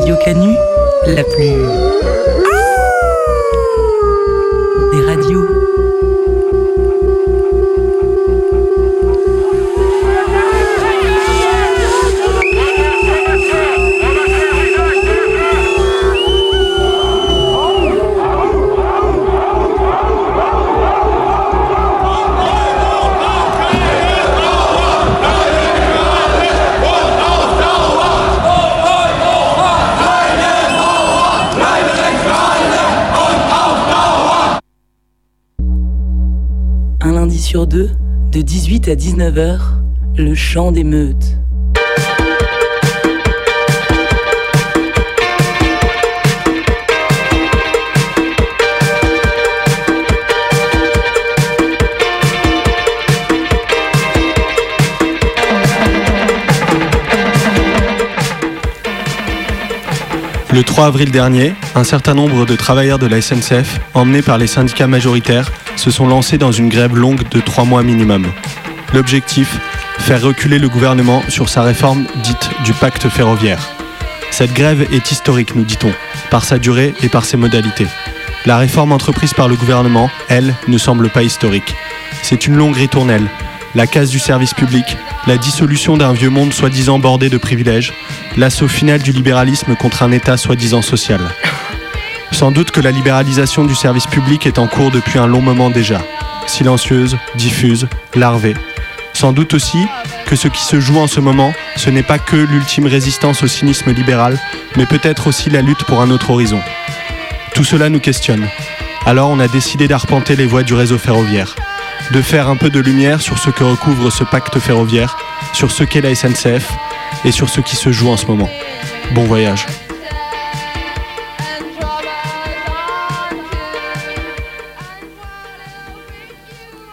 Radio la plus... de 18 à 19h, le chant des meutes. Le 3 avril dernier, un certain nombre de travailleurs de la SNCF, emmenés par les syndicats majoritaires, se sont lancés dans une grève longue de trois mois minimum. L'objectif Faire reculer le gouvernement sur sa réforme dite du pacte ferroviaire. Cette grève est historique, nous dit-on, par sa durée et par ses modalités. La réforme entreprise par le gouvernement, elle, ne semble pas historique. C'est une longue ritournelle, la casse du service public, la dissolution d'un vieux monde soi-disant bordé de privilèges, l'assaut final du libéralisme contre un État soi-disant social. Sans doute que la libéralisation du service public est en cours depuis un long moment déjà, silencieuse, diffuse, larvée. Sans doute aussi que ce qui se joue en ce moment, ce n'est pas que l'ultime résistance au cynisme libéral, mais peut-être aussi la lutte pour un autre horizon. Tout cela nous questionne. Alors on a décidé d'arpenter les voies du réseau ferroviaire, de faire un peu de lumière sur ce que recouvre ce pacte ferroviaire, sur ce qu'est la SNCF et sur ce qui se joue en ce moment. Bon voyage.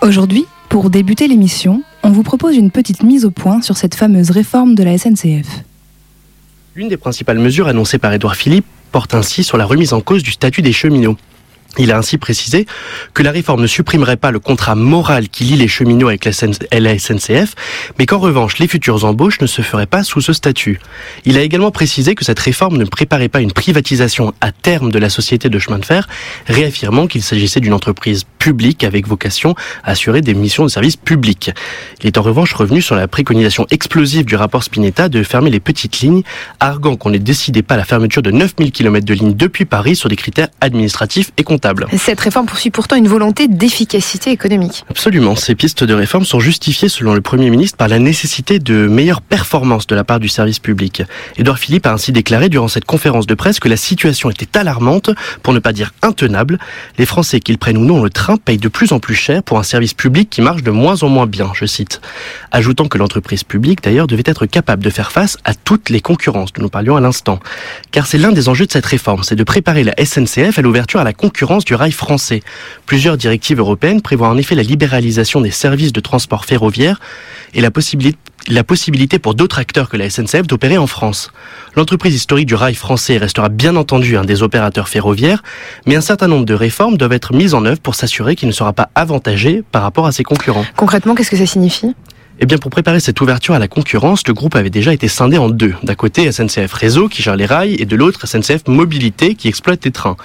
Aujourd'hui, pour débuter l'émission, on vous propose une petite mise au point sur cette fameuse réforme de la SNCF. L'une des principales mesures annoncées par Édouard Philippe porte ainsi sur la remise en cause du statut des cheminots. Il a ainsi précisé que la réforme ne supprimerait pas le contrat moral qui lie les cheminots avec la SNCF, mais qu'en revanche, les futures embauches ne se feraient pas sous ce statut. Il a également précisé que cette réforme ne préparait pas une privatisation à terme de la société de chemin de fer, réaffirmant qu'il s'agissait d'une entreprise publique avec vocation à assurer des missions de service public. Il est en revanche revenu sur la préconisation explosive du rapport Spinetta de fermer les petites lignes, arguant qu'on ne décidait pas la fermeture de 9000 km de lignes depuis Paris sur des critères administratifs et comptables. Cette réforme poursuit pourtant une volonté d'efficacité économique. Absolument. Ces pistes de réforme sont justifiées, selon le Premier ministre, par la nécessité de meilleures performances de la part du service public. Édouard Philippe a ainsi déclaré durant cette conférence de presse que la situation était alarmante, pour ne pas dire intenable. Les Français, qu'ils prennent ou non le train, payent de plus en plus cher pour un service public qui marche de moins en moins bien, je cite. Ajoutant que l'entreprise publique, d'ailleurs, devait être capable de faire face à toutes les concurrences dont nous parlions à l'instant. Car c'est l'un des enjeux de cette réforme, c'est de préparer la SNCF à l'ouverture à la concurrence du rail français. Plusieurs directives européennes prévoient en effet la libéralisation des services de transport ferroviaire et la possibilité la possibilité pour d'autres acteurs que la SNCF d'opérer en France. L'entreprise historique du rail français restera bien entendu un des opérateurs ferroviaires, mais un certain nombre de réformes doivent être mises en œuvre pour s'assurer qu'il ne sera pas avantagé par rapport à ses concurrents. Concrètement, qu'est-ce que ça signifie? Eh bien, pour préparer cette ouverture à la concurrence, le groupe avait déjà été scindé en deux. D'un côté, SNCF Réseau, qui gère les rails, et de l'autre, SNCF Mobilité, qui exploite les trains.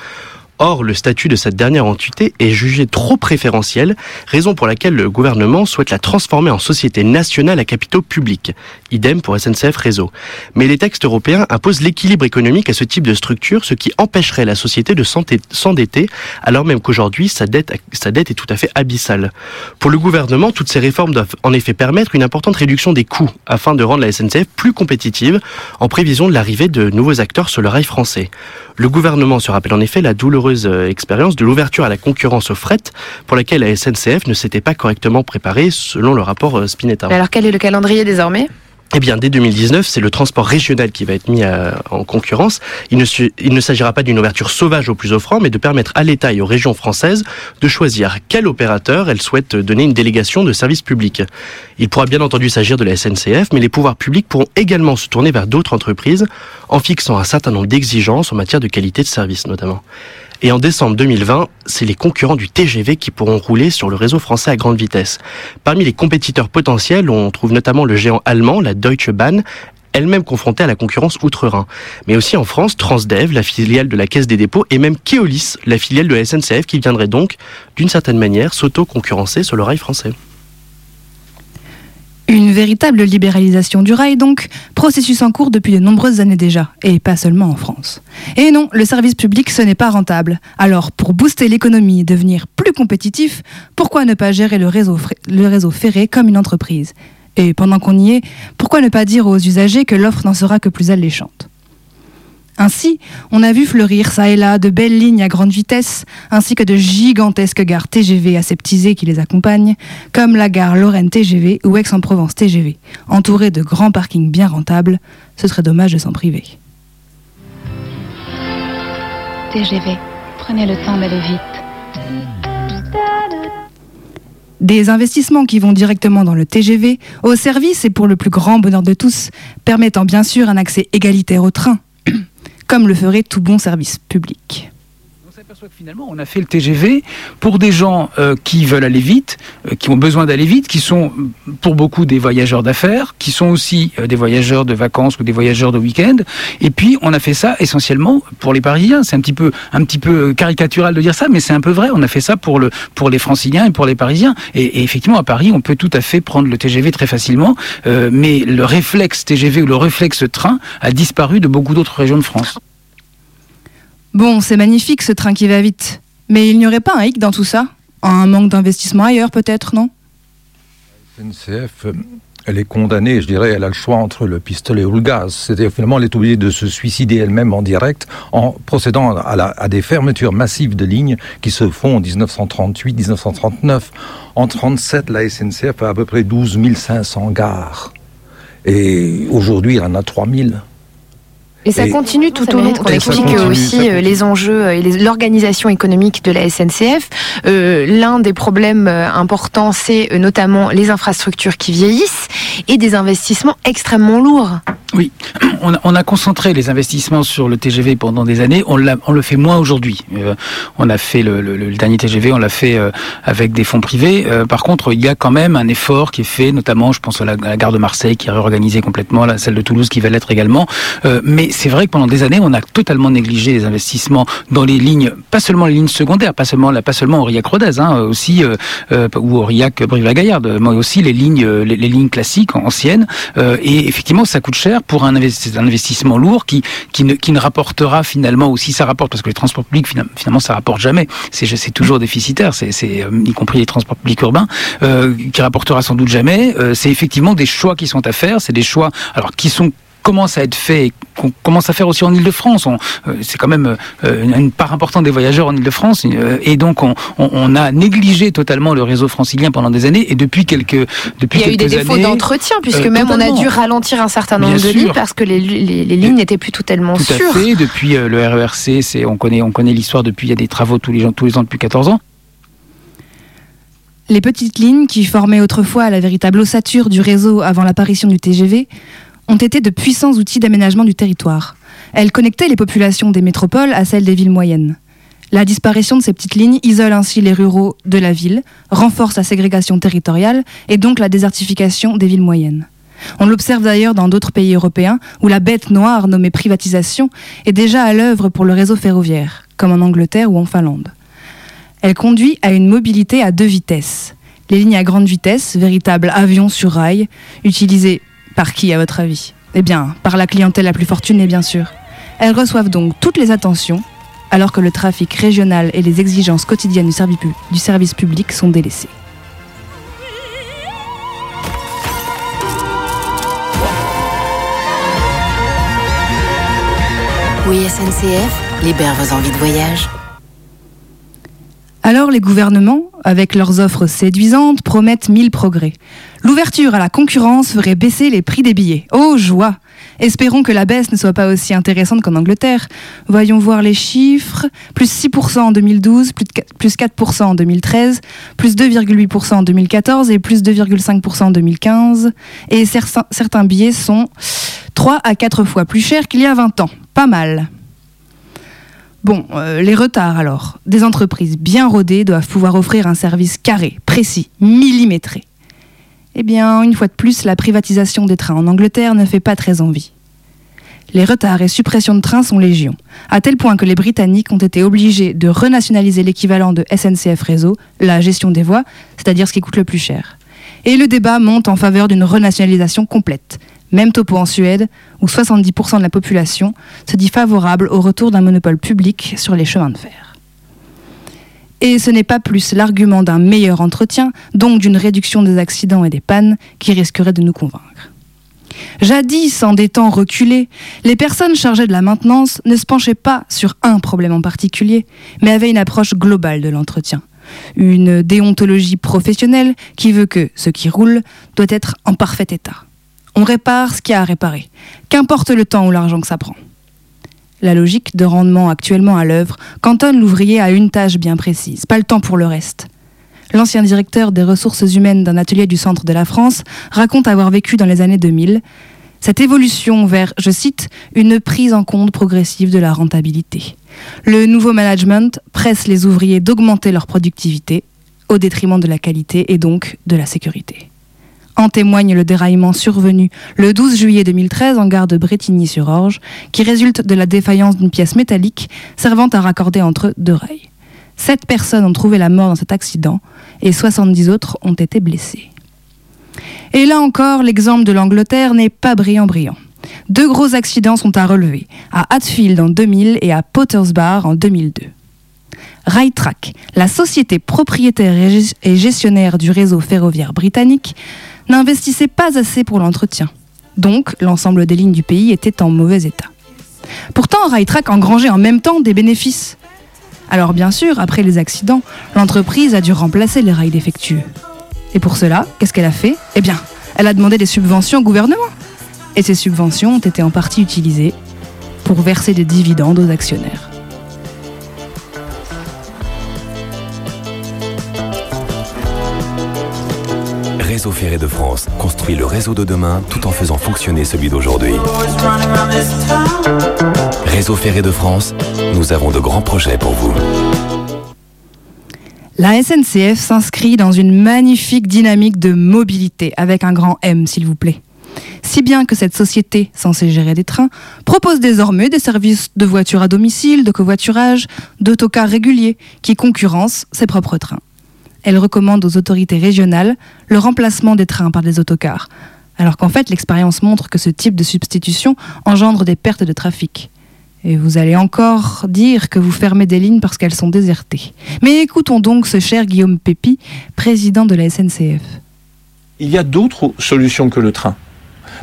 Or, le statut de cette dernière entité est jugé trop préférentiel, raison pour laquelle le gouvernement souhaite la transformer en société nationale à capitaux publics. Idem pour SNCF Réseau. Mais les textes européens imposent l'équilibre économique à ce type de structure, ce qui empêcherait la société de s'endetter, alors même qu'aujourd'hui, sa dette, est tout à fait abyssale. Pour le gouvernement, toutes ces réformes doivent en effet permettre une importante réduction des coûts, afin de rendre la SNCF plus compétitive, en prévision de l'arrivée de nouveaux acteurs sur le rail français. Le gouvernement se rappelle en effet la douloureuse expérience de l'ouverture à la concurrence au fret, pour laquelle la SNCF ne s'était pas correctement préparée selon le rapport Spinetta. Alors quel est le calendrier désormais? Eh bien, dès 2019, c'est le transport régional qui va être mis à, en concurrence. Il ne, il ne s'agira pas d'une ouverture sauvage au plus offrant, mais de permettre à l'État et aux régions françaises de choisir quel opérateur elles souhaitent donner une délégation de service public. Il pourra bien entendu s'agir de la SNCF, mais les pouvoirs publics pourront également se tourner vers d'autres entreprises en fixant un certain nombre d'exigences en matière de qualité de service notamment. Et en décembre 2020, c'est les concurrents du TGV qui pourront rouler sur le réseau français à grande vitesse. Parmi les compétiteurs potentiels, on trouve notamment le géant allemand, la Deutsche Bahn, elle-même confrontée à la concurrence outre-Rhin. Mais aussi en France, Transdev, la filiale de la Caisse des dépôts, et même Keolis, la filiale de la SNCF, qui viendrait donc, d'une certaine manière, s'auto-concurrencer sur le rail français. Une véritable libéralisation du rail, donc, processus en cours depuis de nombreuses années déjà, et pas seulement en France. Et non, le service public, ce n'est pas rentable. Alors, pour booster l'économie et devenir plus compétitif, pourquoi ne pas gérer le réseau, le ferré comme une entreprise? Et pendant qu'on y est, pourquoi ne pas dire aux usagers que l'offre n'en sera que plus alléchante? Ainsi, on a vu fleurir ça et là de belles lignes à grande vitesse, ainsi que de gigantesques gares TGV aseptisées qui les accompagnent, comme la gare Lorraine TGV ou Aix-en-Provence TGV, entourées de grands parkings bien rentables. Ce serait dommage de s'en priver. TGV, prenez le temps d'aller vite. Des investissements qui vont directement dans le TGV, au service et pour le plus grand bonheur de tous, permettant bien sûr un accès égalitaire au train, comme le ferait tout bon service public. S'aperçoit que finalement, on a fait le TGV pour des gens euh, qui veulent aller vite, euh, qui ont besoin d'aller vite, qui sont pour beaucoup des voyageurs d'affaires, qui sont aussi euh, des voyageurs de vacances ou des voyageurs de week-end. Et puis, on a fait ça essentiellement pour les Parisiens. C'est un petit peu, un petit peu caricatural de dire ça, mais c'est un peu vrai. On a fait ça pour le, pour les Franciliens et pour les Parisiens. Et, effectivement, à Paris, on peut tout à fait prendre le TGV très facilement, euh, mais le réflexe TGV ou le réflexe train a disparu de beaucoup d'autres régions de France. Bon, c'est magnifique ce train qui va vite. Mais il n'y aurait pas un hic dans tout ça? Un manque d'investissement ailleurs peut-être, non? SNCF, euh, elle est condamnée, je dirais, elle a le choix entre le pistolet ou le gaz. C'est-à-dire finalement, elle est obligée de se suicider elle-même en direct en procédant à, la- des fermetures massives de lignes qui se font en 1938, 1939. En 37, la SNCF a à peu près 12 500 gares. Et aujourd'hui, il en a 3000. Et ça Et- continue tout Ça au long. On explique aussi euh, continue. les enjeux et les- l'organisation économique de la SNCF. Euh, L'un des problèmes euh, importants, c'est euh, notamment les infrastructures qui vieillissent et des investissements extrêmement lourds. Oui, on a, on a concentré les investissements sur le TGV pendant des années. On, le fait moins aujourd'hui. Euh, on a fait le, le- le dernier TGV, on l'a fait euh, avec des fonds privés. Euh, par contre, il y a quand même un effort qui est fait, notamment, je pense à la, à la gare de Marseille qui est réorganisée complètement, la, celle de Toulouse qui va l'être également. Euh, mais c'est vrai que pendant des années, on a totalement négligé les investissements dans les lignes, pas seulement les lignes secondaires, pas seulement pas seulement Aurillac-Rodez, hein, aussi euh, euh, ou Aurillac-Brive-la-Gaillarde, mais aussi les lignes euh, les, lignes classiques anciennes. Euh, et effectivement, ça coûte cher pour un, investi- un investissement lourd qui qui ne, qui ne rapportera finalement aussi ça rapporte parce que les transports publics finalement, ça rapporte jamais. C'est toujours déficitaire, c'est euh, y compris les transports publics urbains euh, qui rapportera sans doute jamais. C'est effectivement des choix qui sont à faire, c'est des choix alors qui sont commence à être fait, et qu'on commence à faire aussi en Ile-de-France. Euh, C'est quand même euh, une, une part importante des voyageurs en Ile-de-France, euh, et donc on, on- on a négligé totalement le réseau francilien pendant des années, et depuis quelques depuis Il y a eu des défauts d'entretien, puisque euh, même on a totalement. dû ralentir un certain nombre Bien de lignes parce que les, les- les lignes n'étaient plus tout tellement Tout sûres. à fait. Depuis euh, le RERC, c'est on connaît on connaît l'histoire depuis il y a des travaux tous les gens tous les ans depuis 14 ans. Les petites lignes qui formaient autrefois la véritable ossature du réseau avant l'apparition du TGV ont été de puissants outils d'aménagement du territoire. Elles connectaient les populations des métropoles à celles des villes moyennes. La disparition de ces petites lignes isole ainsi les ruraux de la ville, renforce la ségrégation territoriale et donc la désertification des villes moyennes. On l'observe d'ailleurs dans d'autres pays européens où la bête noire nommée privatisation est déjà à l'œuvre pour le réseau ferroviaire, comme en Angleterre ou en Finlande. Elle conduit à une mobilité à deux vitesses. Les lignes à grande vitesse, véritables avions sur rail, utilisées par qui à votre avis Eh bien, par la clientèle la plus fortunée bien sûr. Elles reçoivent donc toutes les attentions, alors que le trafic régional et les exigences quotidiennes du service, public sont délaissées. Oui, SNCF, libère vos envies de voyage. Alors les gouvernements, avec leurs offres séduisantes, promettent mille progrès. L'ouverture à la concurrence ferait baisser les prix des billets. Oh joie Espérons que la baisse ne soit pas aussi intéressante qu'en Angleterre. Voyons voir les chiffres. Plus 6% en 2012, plus de qu- plus 4% en 2013, plus 2,8% en 2014 et plus 2,5% en 2015. Et certains, certains billets sont 3 à 4 fois plus chers qu'il y a 20 ans. Pas mal. Bon, euh, les retards alors. Des entreprises bien rodées doivent pouvoir offrir un service carré, précis, millimétré. Eh bien, une fois de plus, la privatisation des trains en Angleterre ne fait pas très envie. Les retards et suppressions de trains sont légion, à tel point que les Britanniques ont été obligés de renationaliser l'équivalent de SNCF Réseau, la gestion des voies, c'est-à-dire ce qui coûte le plus cher. Et le débat monte en faveur d'une renationalisation complète. Même topo en Suède, où 70% de la population se dit favorable au retour d'un monopole public sur les chemins de fer. Et ce n'est pas plus l'argument d'un meilleur entretien, donc d'une réduction des accidents et des pannes, qui risquerait de nous convaincre. Jadis, en des temps reculés, les personnes chargées de la maintenance ne se penchaient pas sur un problème en particulier, mais avaient une approche globale de l'entretien. Une déontologie professionnelle qui veut que ce qui roule doit être en parfait état. On répare ce qu'il y a à réparer, qu'importe le temps ou l'argent que ça prend. La logique de rendement actuellement à l'œuvre cantonne l'ouvrier à une tâche bien précise, pas le temps pour le reste l'ancien directeur des ressources humaines d'un atelier du centre de la France, raconte avoir vécu dans les années 2000 cette évolution vers, je cite, une prise en compte progressive de la rentabilité. Le nouveau management presse les ouvriers d'augmenter leur productivité au détriment de la qualité et donc de la sécurité. En témoigne le déraillement survenu le 12 juillet 2013 en gare de Bretigny-sur-Orge, qui résulte de la défaillance d'une pièce métallique servant à raccorder entre deux rails. Sept personnes ont trouvé la mort dans cet accident et 70 autres ont été blessés. Et là encore, l'exemple de l'Angleterre n'est pas brillant-brillant. Deux gros accidents sont à relever, à Hatfield en 2000 et à Potter's Bar en 2002. Rytrack, la société propriétaire et gestionnaire du réseau ferroviaire britannique, n'investissait pas assez pour l'entretien. Donc, l'ensemble des lignes du pays était en mauvais état. Pourtant, Rytrack engrangeait en même temps des bénéfices. Alors bien sûr, après les accidents, l'entreprise a dû remplacer les rails défectueux. Et pour cela, qu'est-ce qu'elle a fait? Eh bien, elle a demandé des subventions au gouvernement. Et ces subventions ont été en partie utilisées pour verser des dividendes aux actionnaires. Réseau Ferré de France construit le réseau de demain tout en faisant fonctionner celui d'aujourd'hui. Réseau Ferré de France, nous avons de grands projets pour vous. La SNCF s'inscrit dans une magnifique dynamique de mobilité, avec un grand M s'il vous plaît. Si bien que cette société, censée gérer des trains, propose désormais des services de voitures à domicile, de covoiturage, d'autocars réguliers, qui concurrencent ses propres trains elle recommande aux autorités régionales le remplacement des trains par des autocars, alors qu'en fait l'expérience montre que ce type de substitution engendre des pertes de trafic. Et vous allez encore dire que vous fermez des lignes parce qu'elles sont désertées. Mais écoutons donc ce cher Guillaume Pépi, président de la SNCF. Il y a d'autres solutions que le train.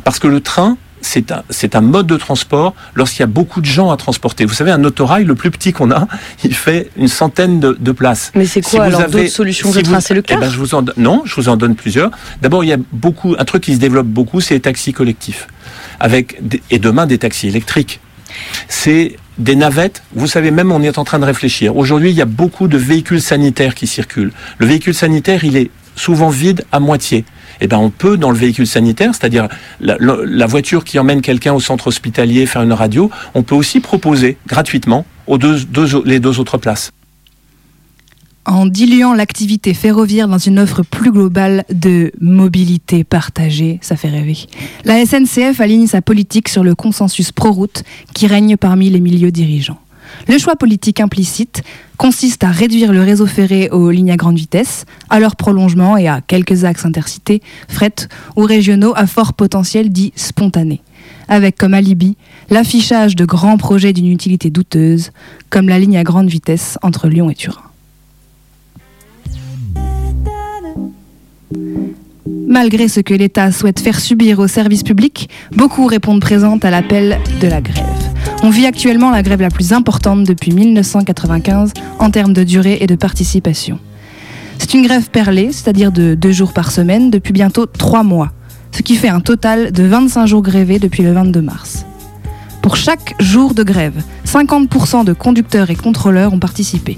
Parce que le train, c'est un, un, mode de transport lorsqu'il y a beaucoup de gens à transporter. Vous savez, un autorail, le plus petit qu'on a, il fait une centaine de, de places. Mais c'est quoi alors d'autres solutions de train C'est le cas eh ben, je vous en, Non, je vous en donne plusieurs. D'abord, il y a beaucoup, un truc qui se développe beaucoup, c'est les taxis collectifs. Avec et demain, des taxis électriques. C'est des navettes. Vous savez, même on est en train de réfléchir. Aujourd'hui, il y a beaucoup de véhicules sanitaires qui circulent. Le véhicule sanitaire, il est souvent vide à moitié eh ben on peut dans le véhicule sanitaire, c'est-à-dire la, voiture qui emmène quelqu'un au centre hospitalier faire une radio, on peut aussi proposer gratuitement aux deux, les deux autres places. En diluant l'activité ferroviaire dans une offre plus globale de mobilité partagée, ça fait rêver. La SNCF aligne sa politique sur le consensus pro-route qui règne parmi les milieux dirigeants. Le choix politique implicite consiste à réduire le réseau ferré aux lignes à grande vitesse, à leur prolongement et à quelques axes intercités, fret ou régionaux à fort potentiel dit spontané, avec comme alibi l'affichage de grands projets d'une utilité douteuse, comme la ligne à grande vitesse entre Lyon et Turin. Malgré ce que l'État souhaite faire subir aux services publics, beaucoup répondent présentes à l'appel de la grève. On vit actuellement la grève la plus importante depuis 1995 en termes de durée et de participation. C'est une grève perlée, c'est-à-dire de deux jours par semaine, depuis bientôt trois mois, ce qui fait un total de 25 jours grévés depuis le 22 mars. Pour chaque jour de grève, 50% de conducteurs et contrôleurs ont participé.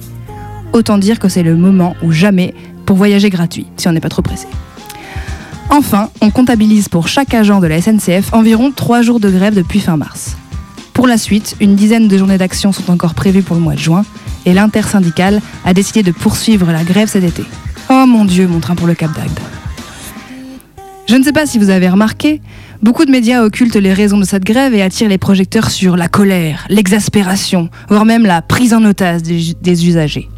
Autant dire que c'est le moment ou jamais pour voyager gratuit, si on n'est pas trop pressé. Enfin, on comptabilise pour chaque agent de la SNCF environ 3 jours de grève depuis fin mars. Pour la suite, une dizaine de journées d'action sont encore prévues pour le mois de juin et l'intersyndicale a décidé de poursuivre la grève cet été. Oh mon Dieu, mon train pour le Cap d'Agde. Je ne sais pas si vous avez remarqué, beaucoup de médias occultent les raisons de cette grève et attirent les projecteurs sur la colère, l'exaspération, voire même la prise en otage des, usagers.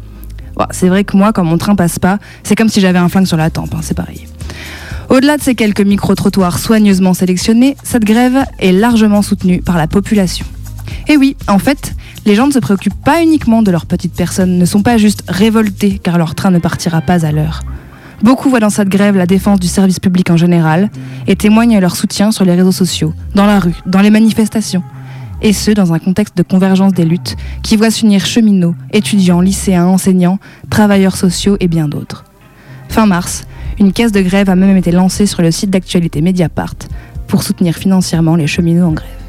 c'est vrai que moi, quand mon train passe pas, c'est comme si j'avais un flingue sur la tempe, hein, c'est pareil. Au-delà de ces quelques micro-trottoirs soigneusement sélectionnés, cette grève est largement soutenue par la population. Et oui, en fait, les gens ne se préoccupent pas uniquement de leur petite personne, ne sont pas juste révoltés car leur train ne partira pas à l'heure. Beaucoup voient dans cette grève la défense du service public en général et témoignent leur soutien sur les réseaux sociaux, dans la rue, dans les manifestations. Et ce, dans un contexte de convergence des luttes qui voit s'unir cheminots, étudiants, lycéens, enseignants, travailleurs sociaux et bien d'autres. Fin mars, une caisse de grève a même été lancée sur le site d'actualité Mediapart pour soutenir financièrement les cheminots en grève.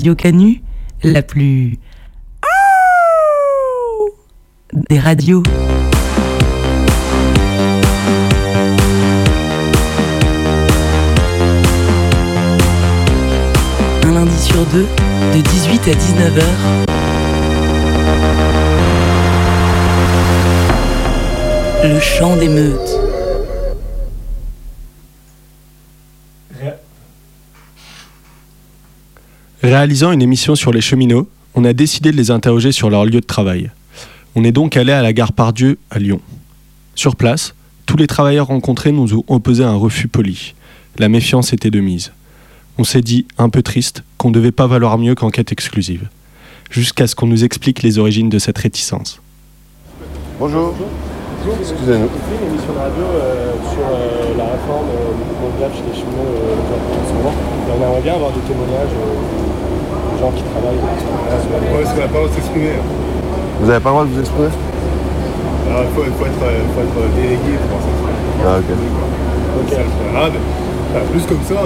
Radio Canu, la plus des radios. Un lundi sur deux, de 18 à 19h. Le chant des meutes. Réalisant une émission sur les cheminots, on a décidé de les interroger sur leur lieu de travail. On est donc allé à la gare Pardieu à Lyon. Sur place, tous les travailleurs rencontrés nous ont opposé un refus poli. La méfiance était de mise. On s'est dit, un peu triste, qu'on ne devait pas valoir mieux qu'enquête exclusive. Jusqu'à ce qu'on nous explique les origines de cette réticence. Bonjour. Excusez-nous. On fait une émission de radio euh, sur euh, la réforme euh, du de chez les cheminots en ce moment. Et on aimerait bien avoir des témoignages de gens qui travaillent. Ouais, parce qu'on n'a pas le droit de s'exprimer. Vous n'avez pas le droit de vous exprimer Alors, il faut, être, il faut être délégué pour s'exprimer. Ah, ok. Ok. Ah, mais, enfin, plus comme ça,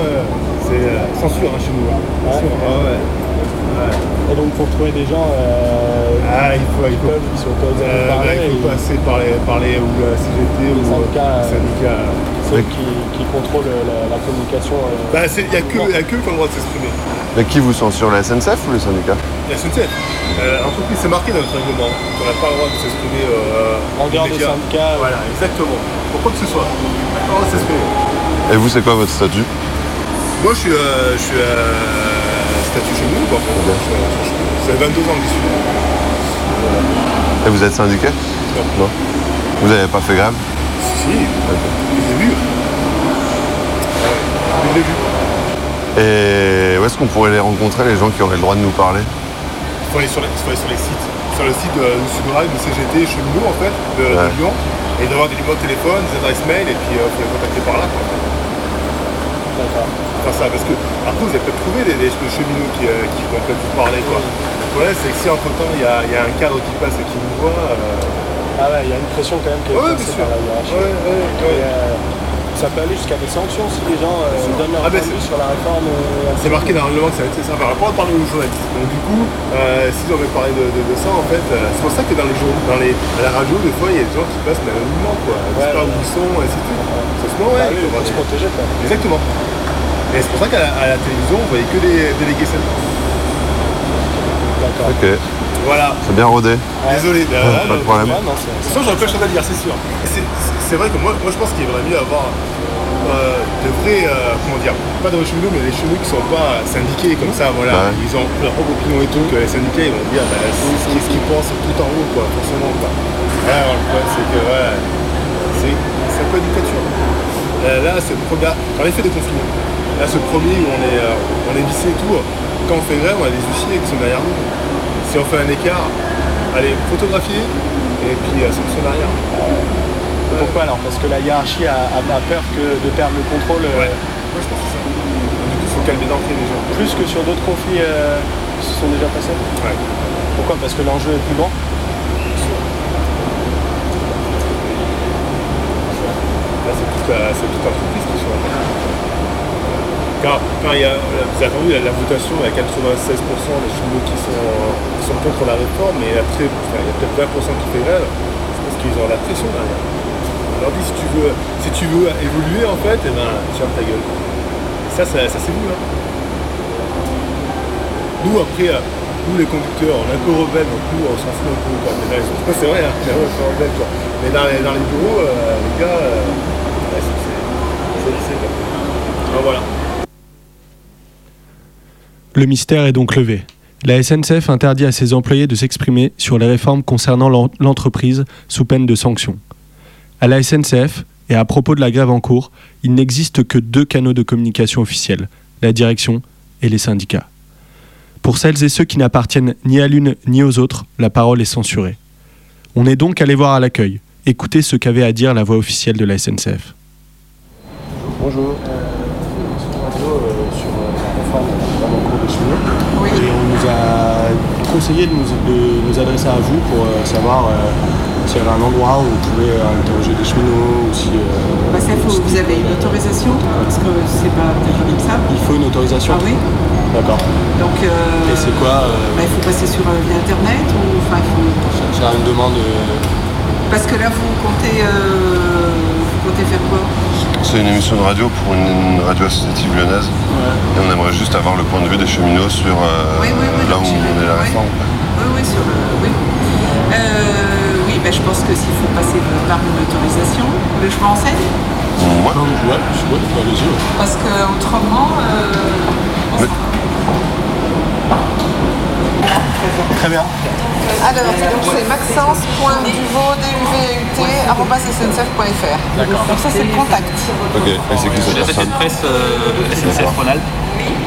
c'est censure hein, chez nous. Hein. Ouais. Ah, ouais. Et donc pour trouver des gens euh, ah, il faut, qui, il faut, peuvent, qui sont autorisés à euh, parler, bah, il faut passer par les, par les ou la CGT les ou syndicats, les syndicats. ceux qui, qui contrôlent la, la communication. Euh, bah, il n'y a que a que qui ont le droit de s'exprimer. Mais qui vous censure la SNCF ou le syndicat La SNCF. Euh, L'entreprise, c'est marqué dans notre règlement. On n'a pas le droit de s'exprimer euh, en dehors des syndicats. Voilà, exactement. Pourquoi que ce soit. On n'a pas le droit de s'exprimer. Et vous, c'est quoi votre statut Moi, je suis, euh, je suis statut chez nous, quoi. Ça fait 22 ans que j'y suis. Et vous êtes syndiqué Non. Vous n'avez pas fait grève Si, depuis le début. Depuis le début. Et où est-ce qu'on pourrait les rencontrer, les gens qui auraient le droit de nous parler? Il faut aller sur les, faut aller sur les sites. Sur le site de, du Sudrail, du CGT, chez nous, en fait, de, Ouais. de Lyon. Et d'avoir des numéros de téléphone, des adresses mail, et puis il faut les contacter par là. Quoi. D'accord. Enfin, ça, parce que après vous avez peut-être trouvé des, des cheminots qui, euh, qui vont peut-être vous parler. Quoi. Le problème, c'est que si entre temps il y, a- il y a un cadre qui passe et qui nous voit. euh, Ah ouais, il y a une pression quand même qui est Ouais, par la hiérarchie. Ouais, ouais, ouais. Et, euh, ça peut aller jusqu'à des sanctions si les gens euh, donnent leur Ah, ben, de vue sur la réforme. euh, C'est marqué dans le que ça va être ça. Par rapport à parler aux journalistes. Donc du coup, euh, s'ils ont parlé de, de, de ça, en fait, euh, c'est pour ça que dans les journaux, dans les, à la radio, des fois, il y a des gens qui passent anonymement, quoi. Ils Ouais, ouais. où ils sont, et. C'est ce moment, bah ouais. avoir se protéger quoi. Exactement. Et c'est pour ça qu'à la télévision, on voyait que des délégués syndicaux. D'accord. Ok. Voilà. C'est bien rodé. Désolé. Ouais, là, pas de le- problème. Non, c'est- j'aurais pas chose à dire, c'est sûr. C'est- C'est vrai que moi, moi, je pense qu'il vaudrait mieux avoir euh, de vrais, euh, comment dire, pas de vrais cheminots, mais des cheminots qui sont pas syndiqués comme ça, voilà. Ouais. Ils ont leur propre opinion et tout, que les syndicats, ils vont dire, bah, c'est ce qu'ils- ce qu'ils pensent tout en haut, quoi, forcément, quoi. Alors, le problème, c'est que, ouais, c'est c'est un peu une dictature. Euh, là, c'est le premier, dans l'effet de confinement. Là, ce premier où on est, euh, on est vissé et tout, quand on fait grève, on a des huissiers qui sont derrière nous. Si on fait un écart, allez, photographier, et puis euh, sanction derrière. Pourquoi alors? Parce que la hiérarchie a, peur que de perdre le contrôle euh, Ouais. Moi, je pense que c'est ça. Du coup, il faut calmer d'entrée les gens. plus que sur d'autres conflits euh, qui se sont déjà passés? Ouais. Pourquoi? Parce que l'enjeu est plus grand. Là, c'est toute, l'entreprise qui est vous avez entendu la, la votation, a 96% des cheminots qui sont, contre la réforme, mais il y a, très- enfin, il y a peut-être 20% qui fait. C'est parce qu'ils ont la pression derrière. On leur dit si tu veux, si tu veux évoluer en fait, eh ben, ferme ta gueule. Et ça, ça, c'est vous. Hein. Nous après, euh, nous les conducteurs, on est un peu rebelles, donc nous on s'en fout un peu. Quoi. Mais les- c'est vrai, hein, on peu rebelles, quoi. Mais dans les, dans les bureaux, euh, les gars, euh, c'est- c'est- voilà. Le mystère est donc levé. La SNCF interdit à ses employés de s'exprimer sur les réformes concernant l'en- l'entreprise sous peine de sanctions. À la SNCF, et à propos de la grève en cours, il n'existe que deux canaux de communication officiels, la direction et les syndicats. Pour celles et ceux qui n'appartiennent ni à l'une ni aux autres, la parole est censurée. On est donc allé voir à l'accueil, écouter ce qu'avait à dire la voix officielle de la SNCF. Bonjour. radio euh, sur euh, la réforme vraiment en cours des cheminots. Et on nous a conseillé de nous, de nous adresser à vous pour euh, savoir euh, s'il y avait un endroit où on pouvait euh, interroger des cheminots ou si. Bah, ça, faut, vous avez une autorisation Parce que c'est pas comme ça. Il faut une autorisation Ah oui D'accord. Donc, euh, Et c'est quoi euh, bah, il faut passer sur euh, via Internet ou enfin, il faut... Une demande. Parce que là, vous comptez, vous comptez faire quoi? C'est une émission de radio pour une, une radio associative lyonnaise. Et on aimerait juste avoir le point de vue des cheminots sur euh, Oui, oui, oui, là où on est la réforme. Oui, oui, sur le... Oui, Euh, oui bah, je pense que s'il faut passer par une autorisation, le je m'enseigne Ouais. Ouais. Parce euh, on Mais- va. 13h. Très bien. Alors, donc c'est maxence.duveau.sncf.fr. D'accord. Donc ça, c'est le contact. Ok, et c'est qui cette J'ai personne de presse euh, SNCF Rhône-Alpes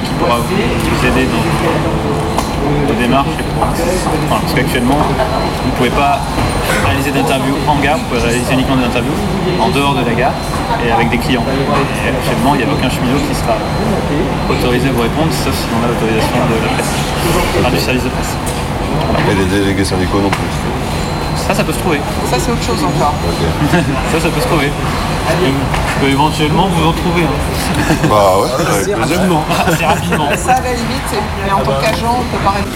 qui pourra vous, vous aider dans vos démarches. et pour- enfin, parce qu'actuellement, vous ne pouvez pas réaliser d'interviews en gare, vous pouvez réaliser uniquement des interviews en dehors de la gare et avec des clients. Et actuellement, il n'y a aucun cheminot qui sera autorisé à vous répondre, sauf si on a l'autorisation de la presse, enfin, du service de presse. Et les délégués syndicaux non plus. Ça, ça peut se trouver. Ça, c'est autre chose encore. ça, ça peut se trouver. Je peux, éventuellement vous en trouver. hein. Bah ouais, avec plaisir. Assez rapidement. Ça, à la limite, c'est- mais en tant qu'agent, on peut pas répondre.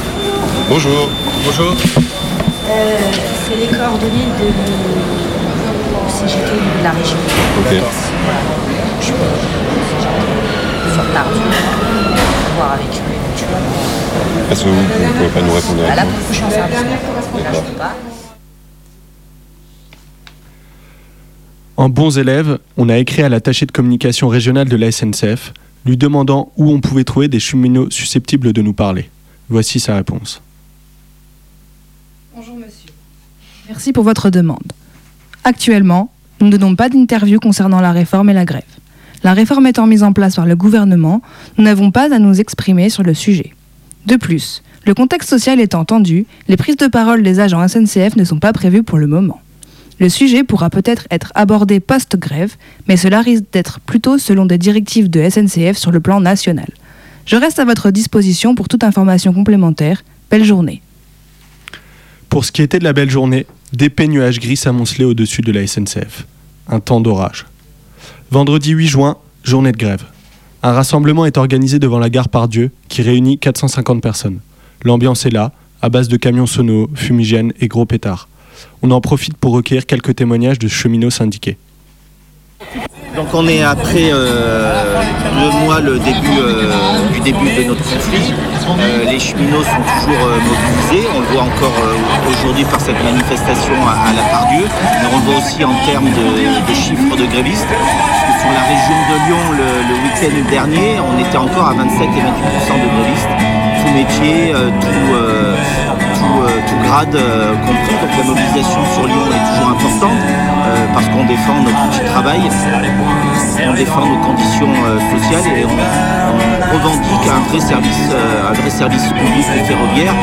Bonjour. Bonjour. Euh, c'est les coordonnées de CGT de la région. Ok. Je Tardieu, voir avec eux Est-ce que vous ne pouvez pas nous répondre pas. En bons élèves, on a écrit à l'attaché de communication régionale de la SNCF, lui demandant où on pouvait trouver des cheminots susceptibles de nous parler. Voici sa réponse. Bonjour monsieur. Merci pour votre demande. Actuellement, nous ne donnons pas d'interview concernant la réforme et la grève. La réforme étant mise en place par le gouvernement, nous n'avons pas à nous exprimer sur le sujet. De plus, le contexte social étant tendu, les prises de parole des agents SNCF ne sont pas prévues pour le moment. Le sujet pourra peut-être être abordé post-grève, mais cela risque d'être plutôt selon des directives de SNCF sur le plan national. Je reste à votre disposition pour toute information complémentaire. Belle journée. Pour ce qui était de la belle journée, d'épais nuages gris s'amoncelaient au-dessus de la SNCF. Un temps d'orage. Vendredi 8 juin, journée de grève. Un rassemblement est organisé devant la gare Pardieu qui réunit 450 personnes. L'ambiance est là, à base de camions sonos, fumigènes et gros pétards. On en profite pour recueillir quelques témoignages de cheminots syndiqués. Donc on est après deux mois le début, euh, du début de notre conflit. Euh, les cheminots sont toujours euh, mobilisés. On le voit encore aujourd'hui par cette manifestation à, la Pardieu. Mais on le voit aussi en termes de, chiffres de grévistes. Sur la région de Lyon, le, le week-end dernier, on était encore à 27 et 28 de grévistes. Tout métier, euh, tout, euh, tout, euh, grade euh, compris. Donc la mobilisation sur Lyon est toujours importante euh, parce qu'on défend notre outil de travail, on défend nos conditions euh, sociales et on, revendique un vrai service, euh, un vrai service public ferroviaire.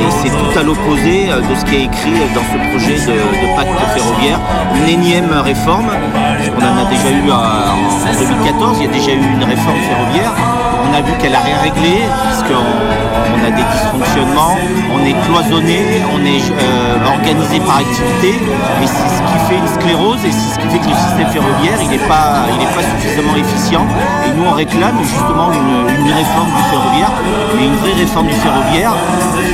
Et c'est tout à l'opposé euh, de ce qui est écrit dans ce projet de, pacte ferroviaire. Une énième réforme, on en a déjà eu en 2014, il y a déjà eu une réforme ferroviaire. On a vu qu'elle a rien réglé, puisqu'on on a des dysfonctionnements, on est cloisonné, on est euh, organisé par activité, et c'est ce qui fait une sclérose et c'est ce qui fait que le système ferroviaire il n'est pas, pas suffisamment efficient. Et nous on réclame justement une, réforme du ferroviaire, mais une vraie réforme du ferroviaire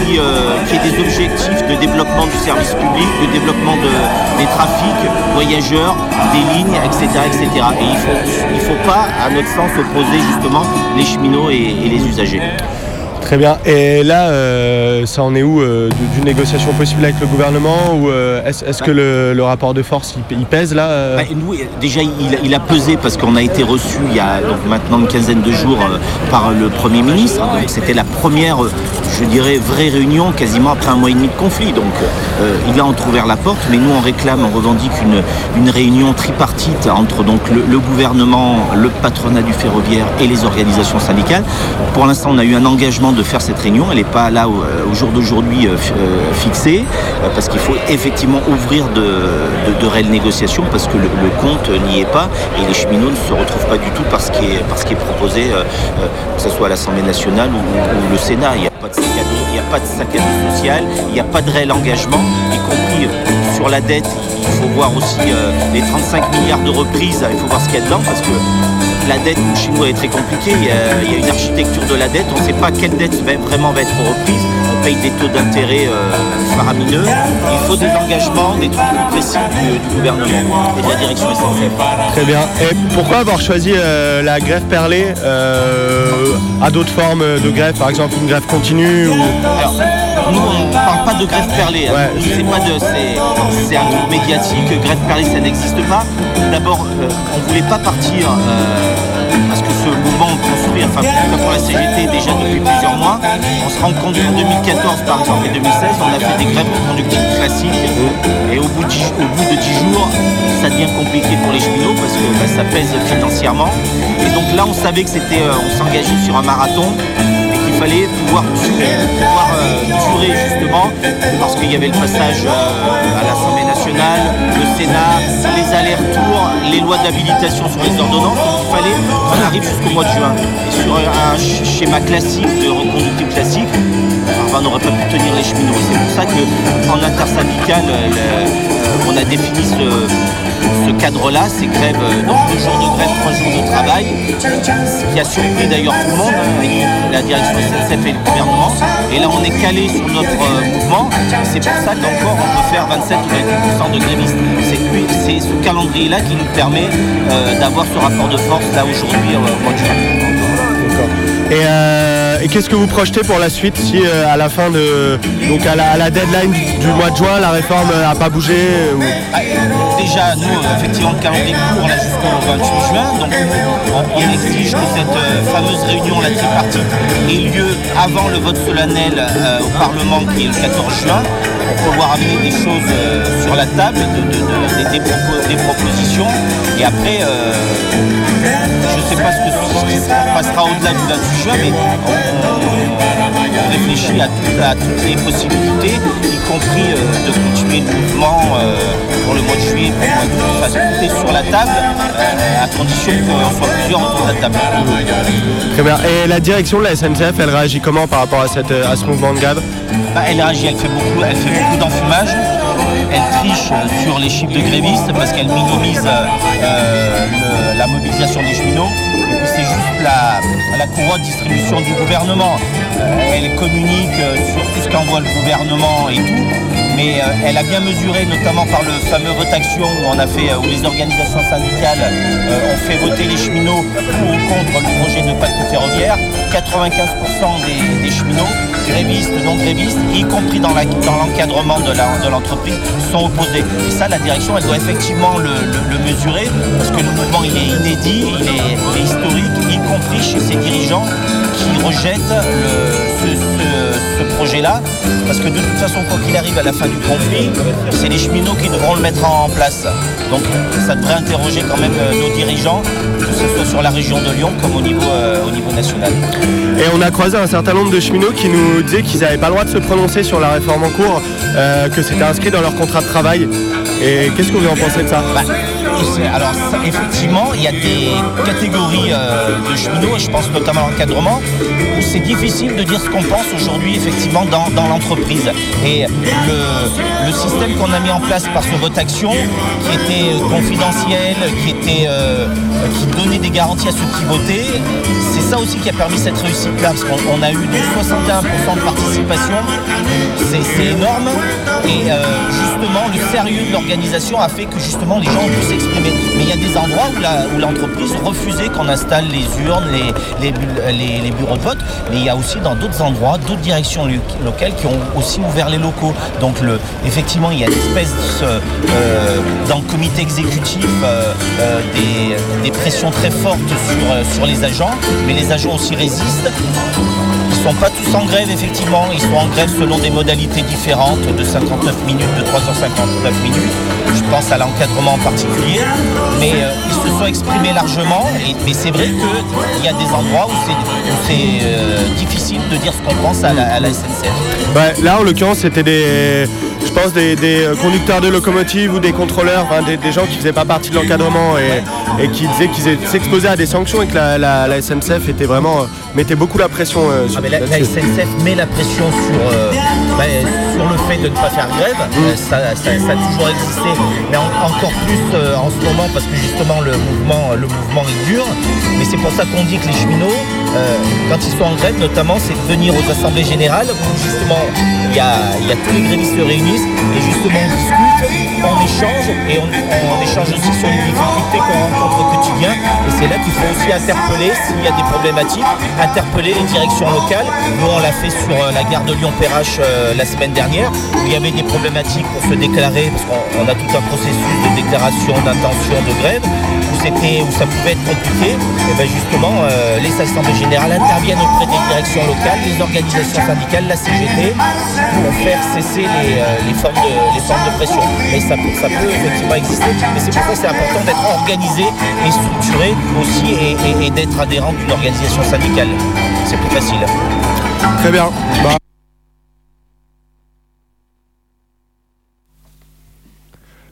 qui, euh, ait des objectifs de développement du service public, de développement de- des trafics, voyageurs, des lignes, etc. etc. Et il ne faut, pas, à notre sens, opposer justement les cheminots et les usagers. Très bien. Et là, euh, ça en est où euh, d'une négociation possible avec le gouvernement ou euh, est-ce que le, rapport de force il, pèse là nous, déjà, il, a pesé parce qu'on a été reçu il y a donc maintenant une quinzaine de jours par le Premier ministre. Donc c'était la première, je dirais, vraie réunion quasiment après un mois et demi de conflit. Donc il a entrouvert la porte, mais nous on réclame, on revendique une, réunion tripartite entre donc le gouvernement, le patronat du ferroviaire et les organisations syndicales. Pour l'instant, on a eu un engagement de faire cette réunion. Elle n'est pas là au, au jour d'aujourd'hui euh, euh, fixée euh, parce qu'il faut effectivement ouvrir de, réelles négociations parce que le, compte n'y est pas et les cheminots ne se retrouvent pas du tout par ce qui est, proposé, euh, euh, que ce soit à l'Assemblée nationale ou, le Sénat. Il n'y a pas de saccade, il n'y a pas de saccade sociale, il n'y a pas de réel engagement, y compris euh, sur la dette. Il faut voir aussi euh, les 35 milliards de reprises, il faut voir ce qu'il y a dedans parce que la dette chez nous est très compliquée. Il y, a, il y a une architecture de la dette. On ne sait pas quelle dette va vraiment va être reprise. On paye des taux d'intérêt euh, faramineux. Il faut des engagements, des trucs précis du, du gouvernement et de la direction SNCF. Très bien. Et pourquoi avoir choisi euh, la grève perlée euh, à d'autres formes de grève, par exemple une grève continue ou... Alors, nous, on ne parle pas de grève perlée. hein. Nous, c'est pas de, c'est, un truc médiatique. Grève perlée, ça n'existe pas. D'abord, euh, on ne voulait pas partir euh, parce que ce mouvement, construit, enfin pour la CGT déjà depuis plusieurs mois. On se rend compte qu'en 2014 par exemple et 2016, on a fait des grèves reconductives classiques et au bout, de 10, au bout de 10 jours, ça devient compliqué pour les cheminots parce que bah, ça pèse financièrement. Et donc là, on savait que c'était, euh, on s'engageait sur un marathon fallait pouvoir, pouvoir euh, durer justement parce qu'il y avait le passage euh, à l'Assemblée nationale, le Sénat, les allers-retours, les lois d'habilitation sur les ordonnances. Donc il fallait qu'on arrive jusqu'au mois de juin. Et sur un schéma classique de reconductible classique, on n'aurait pas pu tenir les cheminots. C'est pour ça qu'en intersyndical, on a défini ce, cadre-là, ces grèves, donc deux jours de grève, trois jours de travail, qui a surpris d'ailleurs tout le monde, hein, la direction SNCF et le gouvernement. Et là, on est calé sur notre euh, mouvement. C'est pour ça qu'encore on peut faire 27 ou 28% de grévistes. C'est ce calendrier-là qui nous permet euh, d'avoir ce rapport de force là aujourd'hui euh, juin. Et qu'est-ce que vous projetez pour la suite si euh, à la fin de donc à la, deadline du mois de juin la réforme n'a pas bougé ah, Déjà nous effectivement le calendrier court là jusqu'au 28 juin donc on, exige que cette euh, fameuse réunion la tripartite ait lieu avant le vote solennel euh, au Parlement qui est le 14 juin pour pouvoir amener des choses sur la table, des, propositions et après je ne sais pas ce, qui se passera au-delà du 28 juin mais on réfléchit à, toutes les possibilités, y compris euh, de continuer le mouvement euh, pour le mois de juillet, pour. Enfin, tout sur la table, euh, à condition qu'on soit plusieurs autour de la table. Très bien. Et la direction de la SNCF, elle réagit comment par rapport à, cette, ce mouvement de grève bah, Elle fait beaucoup, elle fait beaucoup d'enfumage elle triche sur les chiffres de grévistes parce qu'elle minimise la mobilisation des cheminots. Et puis c'est juste la, la courroie de distribution du gouvernement. Euh, elle communique euh, sur tout ce qu'envoie le gouvernement et tout, mais euh, elle a bien mesuré, notamment par le fameux vote action où on a fait, où les organisations syndicales ont fait voter les cheminots pour ou contre le projet de pacte ferroviaire. 95% des, cheminots, grévistes, non grévistes, y compris dans l'encadrement de l'entreprise, sont opposés. Et ça, la direction, elle doit effectivement le, mesurer, parce que le mouvement, il est inédit, il est historique, y compris chez ses dirigeants qui rejettent ce, projet-là, parce que de toute façon, quoi qu'il arrive à la fin du conflit, c'est les cheminots qui devront le mettre en place. Donc ça devrait interroger quand même euh, nos dirigeants, que ce soit sur la région de Lyon comme au niveau, euh, au niveau national. Et on a croisé un certain nombre de cheminots qui nous disaient qu'ils n'avaient pas le droit de se prononcer sur la réforme en cours, euh, que c'était inscrit dans leur contrat de travail. Et qu'est-ce que vous en pensez de ça? Bah, alors effectivement, il y a des catégories euh, de cheminots, je pense notamment à l'encadrement, où c'est difficile de dire ce qu'on pense aujourd'hui effectivement dans, l'entreprise. Et le, système qu'on a mis en place par ce vote action, qui était euh, confidentiel, qui, était, euh, qui donnait des garanties à ceux qui votaient, c'est ça aussi qui a permis cette réussite-là, parce qu'on a eu 61% de participation, c'est énorme. Et justement, le sérieux de l'organisation a fait que justement les gens ont pu mais il y a des endroits où l'entreprise refusait qu'on installe les urnes, les, les, bureaux de vote, mais il y a aussi dans d'autres endroits, d'autres directions locales qui ont aussi ouvert les locaux. Donc effectivement, il y a une espèce euh, dans le comité exécutif euh, euh, des, pressions très fortes sur, les agents, mais les agents aussi résistent sont pas tous en grève, effectivement. Ils sont en grève selon des modalités différentes, de 59 minutes, de 359 minutes. Je pense à l'encadrement en particulier. Mais euh, ils se sont exprimés largement. mais c'est vrai qu'il y a des endroits où c'est euh, difficile de dire ce qu'on pense à la, SNCF. là, en l'occurrence, c'était des je pense, des, euh, conducteurs de locomotives ou des contrôleurs, des, gens qui ne faisaient pas partie de l'encadrement et, qui disaient qu'ils s'exposaient à des sanctions et que la, SNCF était vraiment, mettait beaucoup la pression sur, ah, la, SNCF met la pression sur, euh, bah, sur le fait de ne pas faire grève. Mm. Euh, ça, a toujours existé, mais encore plus euh, en ce moment parce que justement le mouvement, le mouvement est dur. Mais c'est pour ça qu'on dit que les cheminots, quand ils sont en grève, notamment, c'est de venir aux assemblées générales où justement il y a, tous les grévistes se réunissent et justement on discute, on échange et on, échange aussi sur les difficultés qu'on rencontre au quotidien. Et c'est là qu'il faut aussi interpeller s'il y a des problématiques, interpeller les directions locales. Nous, on l'a fait sur euh, la gare de Lyon-Perrache euh, la semaine dernière, où il y avait des problématiques pour se déclarer, parce qu'on a tout un processus de déclaration d'intention de grève, c'était, où ça pouvait être compliqué, et ben justement, euh, les assemblées générales interviennent auprès des directions locales, les organisations syndicales, la CGT, pour faire cesser les, euh, formes, de, les formes de pression. Mais ça, peut effectivement exister, mais c'est pour ça que c'est important d'être organisé et structuré aussi et, d'être adhérent d'une organisation syndicale. C'est plus facile. Très bien. Bah,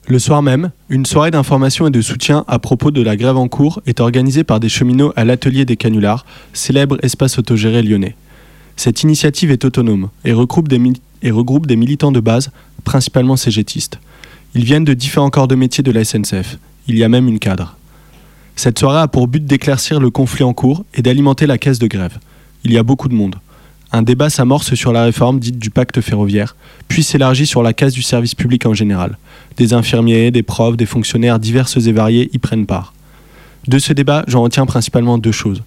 Le soir même, une soirée d'information et de soutien à propos de la grève en cours est organisée par des cheminots à l'Atelier des Canulars, célèbre espace autogéré lyonnais. Cette initiative est autonome et regroupe des, militants de base, principalement cégétistes. Ils viennent de différents corps de métier de la SNCF. Il y a même une cadre. Cette soirée a pour but d'éclaircir le conflit en cours et d'alimenter la caisse de grève. Il y a beaucoup de monde. Un débat s'amorce sur la réforme dite du pacte ferroviaire, puis s'élargit sur la casse du service public en général. Des infirmiers, des profs, des fonctionnaires diverses et variés y prennent part. De ce débat, j'en retiens principalement deux choses.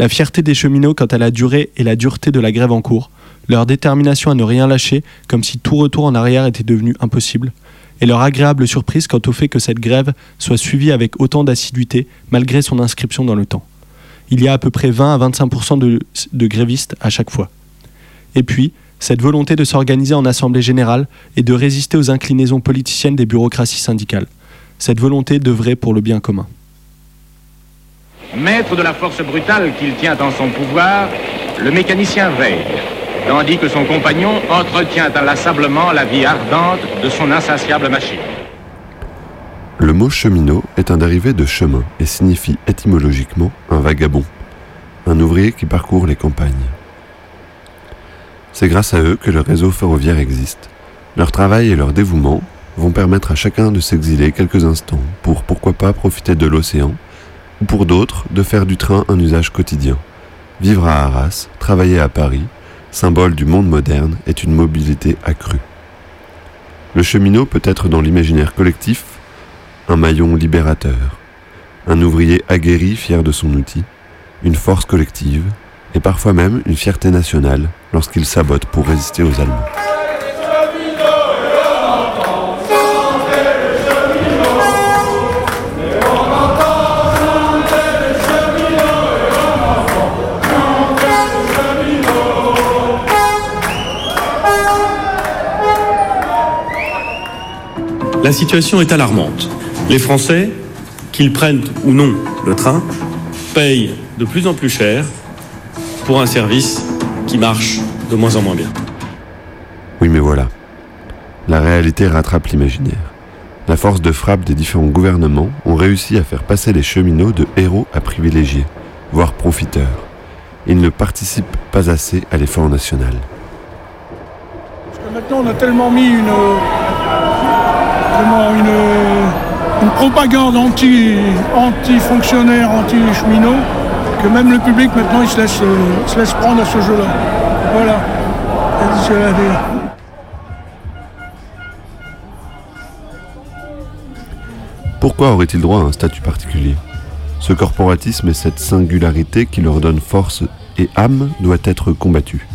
La fierté des cheminots quant à la durée et la dureté de la grève en cours, leur détermination à ne rien lâcher comme si tout retour en arrière était devenu impossible, et leur agréable surprise quant au fait que cette grève soit suivie avec autant d'assiduité malgré son inscription dans le temps. Il y a à peu près 20 à 25% de, de grévistes à chaque fois. Et puis, cette volonté de s'organiser en assemblée générale et de résister aux inclinaisons politiciennes des bureaucraties syndicales. Cette volonté devrait pour le bien commun. Maître de la force brutale qu'il tient en son pouvoir, le mécanicien veille tandis que son compagnon entretient inlassablement la vie ardente de son insatiable machine. Le mot cheminot est un dérivé de chemin et signifie étymologiquement un vagabond, un ouvrier qui parcourt les campagnes. C'est grâce à eux que le réseau ferroviaire existe. Leur travail et leur dévouement vont permettre à chacun de s'exiler quelques instants pour pourquoi pas profiter de l'océan, ou pour d'autres de faire du train un usage quotidien. Vivre à Arras, travailler à Paris, symbole du monde moderne, est une mobilité accrue. Le cheminot peut être dans l'imaginaire collectif un maillon libérateur, un ouvrier aguerri fier de son outil, une force collective, et parfois même une fierté nationale lorsqu'il sabote pour résister aux Allemands. La situation est alarmante. Les Français, qu'ils prennent ou non le train, payent de plus en plus cher pour un service qui marche de moins en moins bien. Oui, mais voilà. La réalité rattrape l'imaginaire. La force de frappe des différents gouvernements ont réussi à faire passer les cheminots de héros à privilégiés, voire profiteurs. Ils ne participent pas assez à l'effort national. Parce que maintenant, on a tellement mis une, une, propagande anti, anti-fonctionnaire, anti-cheminot, que même le public maintenant il se laisse, euh, prendre à ce jeu-là. Voilà. Pourquoi aurait-il droit à un statut particulier? Ce corporatisme et cette singularité qui leur donne force et âme doit être combattu.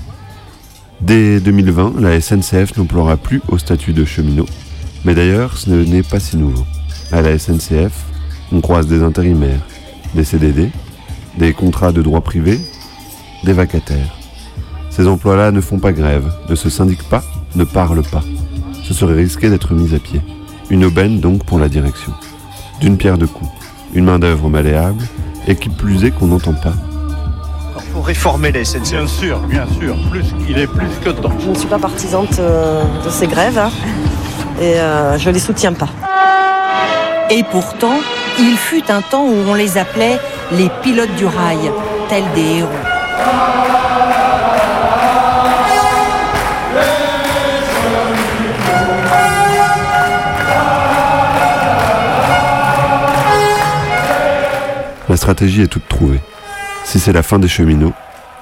Dès 2020, la SNCF n'emploiera plus au statut de cheminot, mais d'ailleurs, ce n'est pas si nouveau. À la SNCF, on croise des intérimaires, des CDD, des contrats de droit privé, des vacataires. Ces emplois-là ne font pas grève, ne se syndiquent pas, ne parlent pas. Ce serait risqué d'être mis à pied. Une aubaine donc pour la direction. D'une pierre deux coups. Une main-d'œuvre malléable, et qui plus est qu'on n'entend pas. Pour réformer la SNCF. Bien sûr, bien sûr. Plus, il est plus que temps. Je ne suis pas partisante euh, de ces grèves. Hein et euh, je les soutiens pas. Et pourtant, il fut un temps où on les appelait les pilotes du rail, tels des héros. La stratégie est toute trouvée. Si c'est la fin des cheminots,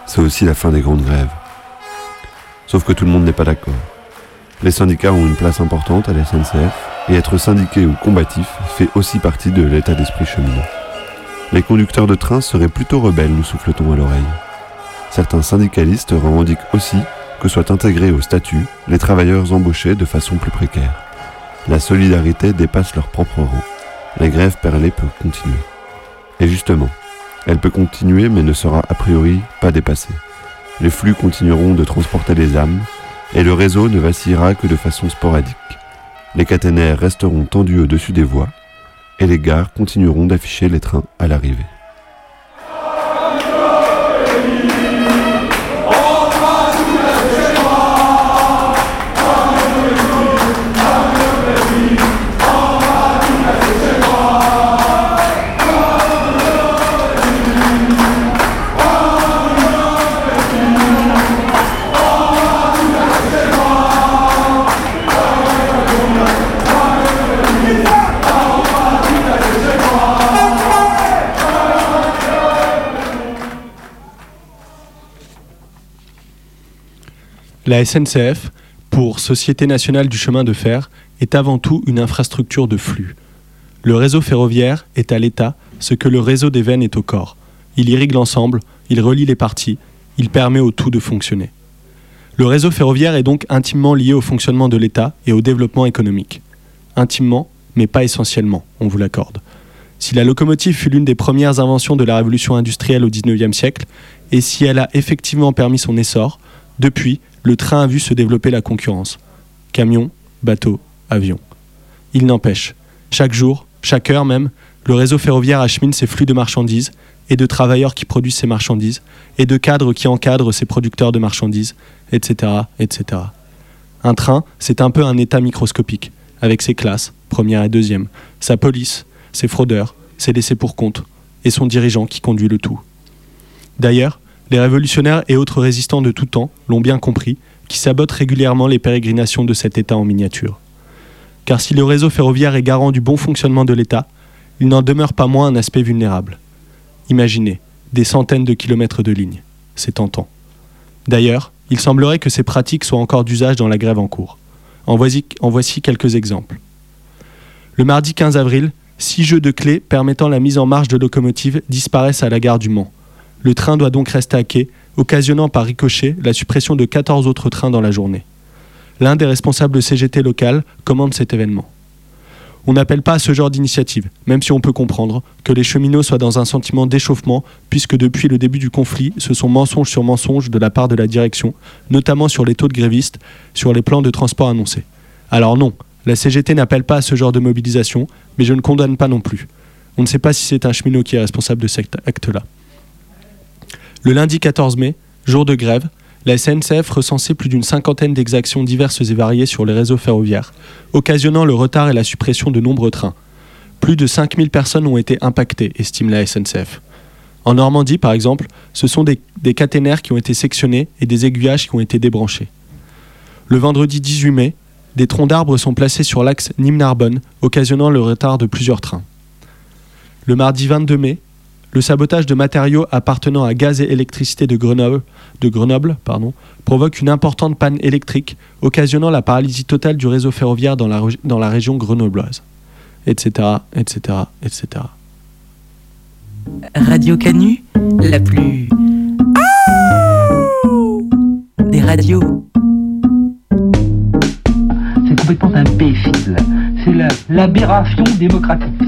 c'est aussi la fin des grandes grèves. Sauf que tout le monde n'est pas d'accord. Les syndicats ont une place importante à la SNCF et être syndiqué ou combatif fait aussi partie de l'état d'esprit cheminot. Les conducteurs de train seraient plutôt rebelles, nous souffle-t-on à l'oreille. Certains syndicalistes revendiquent aussi que soient intégrés au statut les travailleurs embauchés de façon plus précaire. La solidarité dépasse leur propre rang. Les grèves perlées peuvent continuer. Et justement, elle peut continuer mais ne sera a priori pas dépassée. Les flux continueront de transporter les âmes et le réseau ne vacillera que de façon sporadique. Les caténaires resteront tendus au-dessus des voies et les gares continueront d'afficher les trains à l'arrivée. La SNCF, pour Société nationale du chemin de fer, est avant tout une infrastructure de flux. Le réseau ferroviaire est à l'État ce que le réseau des veines est au corps. Il irrigue l'ensemble, il relie les parties, il permet au tout de fonctionner. Le réseau ferroviaire est donc intimement lié au fonctionnement de l'État et au développement économique. Intimement, mais pas essentiellement, on vous l'accorde. Si la locomotive fut l'une des premières inventions de la révolution industrielle au XIXe siècle, et si elle a effectivement permis son essor, depuis, le train a vu se développer la concurrence. Camions, bateaux, avions. Il n'empêche, chaque jour, chaque heure même, le réseau ferroviaire achemine ses flux de marchandises et de travailleurs qui produisent ces marchandises et de cadres qui encadrent ces producteurs de marchandises, etc. etc. Un train, c'est un peu un état microscopique, avec ses classes, première et deuxième, sa police, ses fraudeurs, ses laissés pour compte, et son dirigeant qui conduit le tout. D'ailleurs, les révolutionnaires et autres résistants de tout temps l'ont bien compris, qui sabotent régulièrement les pérégrinations de cet État en miniature. Car si le réseau ferroviaire est garant du bon fonctionnement de l'État, il n'en demeure pas moins un aspect vulnérable. Imaginez, des centaines de kilomètres de lignes. C'est tentant. D'ailleurs, il semblerait que ces pratiques soient encore d'usage dans la grève en cours. En voici, en voici quelques exemples. Le mardi 15 avril, six jeux de clés permettant la mise en marche de locomotives disparaissent à la gare du Mans. Le train doit donc rester à quai, occasionnant par ricochet la suppression de 14 autres trains dans la journée. L'un des responsables CGT local commande cet événement. On n'appelle pas à ce genre d'initiative, même si on peut comprendre que les cheminots soient dans un sentiment d'échauffement, puisque depuis le début du conflit, ce sont mensonges sur mensonges de la part de la direction, notamment sur les taux de grévistes, sur les plans de transport annoncés. Alors non, la CGT n'appelle pas à ce genre de mobilisation, mais je ne condamne pas non plus. On ne sait pas si c'est un cheminot qui est responsable de cet acte-là. Le lundi 14 mai, jour de grève, la SNCF recensait plus d'une cinquantaine d'exactions diverses et variées sur les réseaux ferroviaires, occasionnant le retard et la suppression de nombreux trains. Plus de 5000 personnes ont été impactées, estime la SNCF. En Normandie, par exemple, ce sont des, caténaires qui ont été sectionnés et des aiguillages qui ont été débranchés. Le vendredi 18 mai, des troncs d'arbres sont placés sur l'axe Nîmes-Narbonne, occasionnant le retard de plusieurs trains. Le mardi 22 mai, le sabotage de matériaux appartenant à Gaz et Électricité de Grenoble, de Grenoble pardon, provoque une importante panne électrique, occasionnant la paralysie totale du réseau ferroviaire dans la, dans la région grenobloise, etc., etc., etc. Radio Canu, la plus des radios. C'est complètement imbécile. C'est l'aberration démocratique,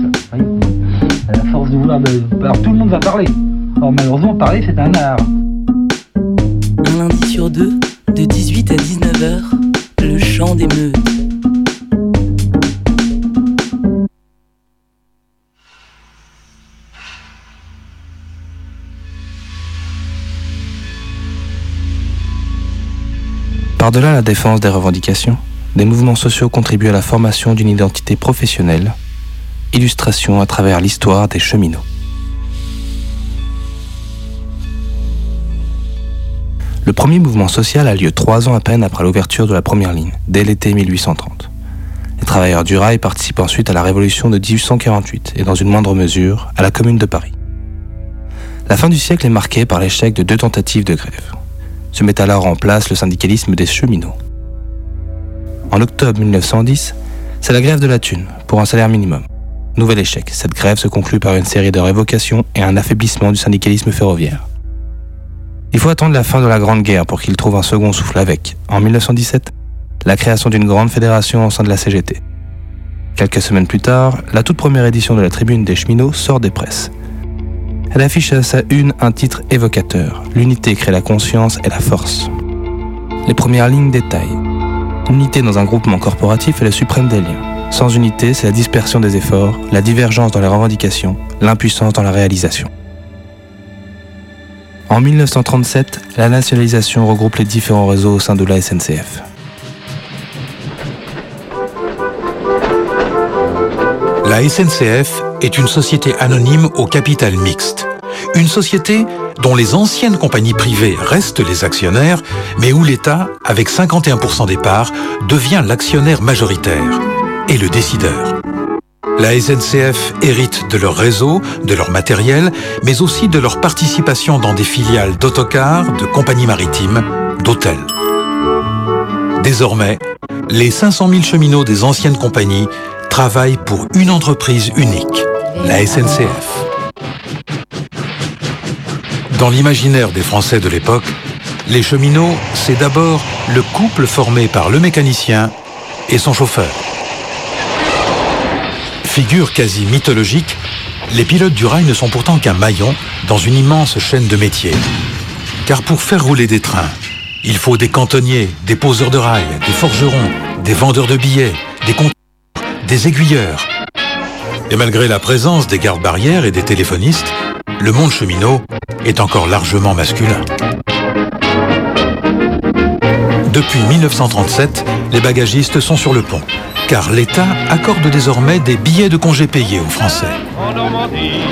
à la force de vouloir. De... Alors tout le monde va parler. Alors malheureusement, parler, c'est un art. Un lundi sur deux, de 18 à 19h, le chant des meutes. Par-delà la défense des revendications, des mouvements sociaux contribuent à la formation d'une identité professionnelle, illustration à travers l'histoire des cheminots. Le premier mouvement social a lieu trois ans à peine après l'ouverture de la première ligne, dès l'été 1830. Les travailleurs du rail participent ensuite à la Révolution de 1848 et dans une moindre mesure à la Commune de Paris. La fin du siècle est marquée par l'échec de deux tentatives de grève. Se met alors en place le syndicalisme des cheminots. En octobre 1910, c'est la grève de la thune pour un salaire minimum. Nouvel échec, cette grève se conclut par une série de révocations et un affaiblissement du syndicalisme ferroviaire. Il faut attendre la fin de la Grande Guerre pour qu'il trouve un second souffle avec, en 1917, la création d'une grande fédération au sein de la CGT. Quelques semaines plus tard, la toute première édition de la Tribune des cheminots sort des presses. Elle affiche à sa une un titre évocateur. L'unité crée la conscience et la force. Les premières lignes détaillent. L'unité dans un groupement corporatif est le suprême des liens. Sans unité, c'est la dispersion des efforts, la divergence dans les revendications, l'impuissance dans la réalisation. En 1937, la nationalisation regroupe les différents réseaux au sein de la SNCF. La SNCF est une société anonyme au capital mixte. Une société dont les anciennes compagnies privées restent les actionnaires, mais où l'État, avec 51% des parts, devient l'actionnaire majoritaire et le décideur. La SNCF hérite de leur réseau, de leur matériel, mais aussi de leur participation dans des filiales d'autocars, de compagnies maritimes, d'hôtels. Désormais, les 500 000 cheminots des anciennes compagnies travaillent pour une entreprise unique, la SNCF. Dans l'imaginaire des Français de l'époque, les cheminots, c'est d'abord le couple formé par le mécanicien et son chauffeur. Figure quasi mythologique, les pilotes du rail ne sont pourtant qu'un maillon dans une immense chaîne de métiers. Car pour faire rouler des trains, il faut des cantonniers, des poseurs de rails, des forgerons, des vendeurs de billets, des compteurs, des aiguilleurs. Et malgré la présence des gardes-barrières et des téléphonistes, le monde cheminot est encore largement masculin. Depuis 1937, les bagagistes sont sur le pont, car l'État accorde désormais des billets de congés payés aux Français.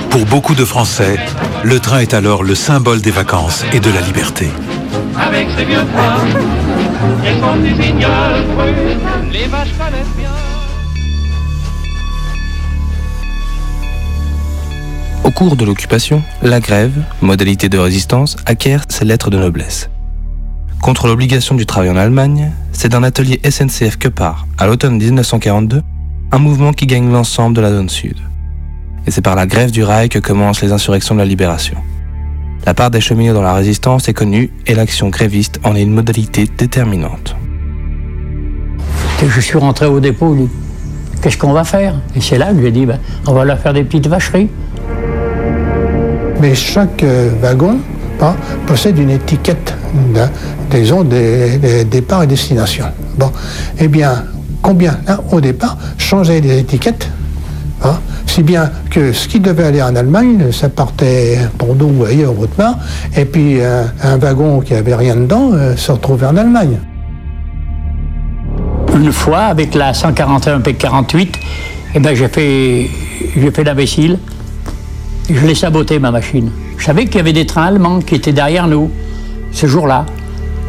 Pour beaucoup de Français, le train est alors le symbole des vacances et de la liberté. Avec ses vieux trains et son usine crue, les vaches connaissent bien. Au cours de l'occupation, la grève, modalité de résistance, acquiert ses lettres de noblesse. Contre l'obligation du travail en Allemagne, c'est d'un atelier SNCF que part, à l'automne 1942, un mouvement qui gagne l'ensemble de la zone sud. Et c'est par la grève du rail que commencent les insurrections de la libération. La part des cheminots dans la résistance est connue et l'action gréviste en est une modalité déterminante. Je suis rentré au dépôt, il dit Qu'est-ce qu'on va faire? Et c'est là que j'ai dit ben, On va leur faire des petites vacheries. Mais chaque euh, wagon possède une étiquette, disons, des, des départ et destination. Bon, eh bien, combien hein, au départ changeaient les étiquettes hein, si bien que ce qui devait aller en Allemagne, ça partait pour nous ou ailleurs autre part, et puis un, un wagon qui avait rien dedans euh, se retrouvait en Allemagne. Une fois, avec la 141 P48, eh ben, j'ai fait, j'ai fait l'imbécile. Je l'ai saboté, ma machine. Je savais qu'il y avait des trains allemands qui étaient derrière nous, ce jour-là.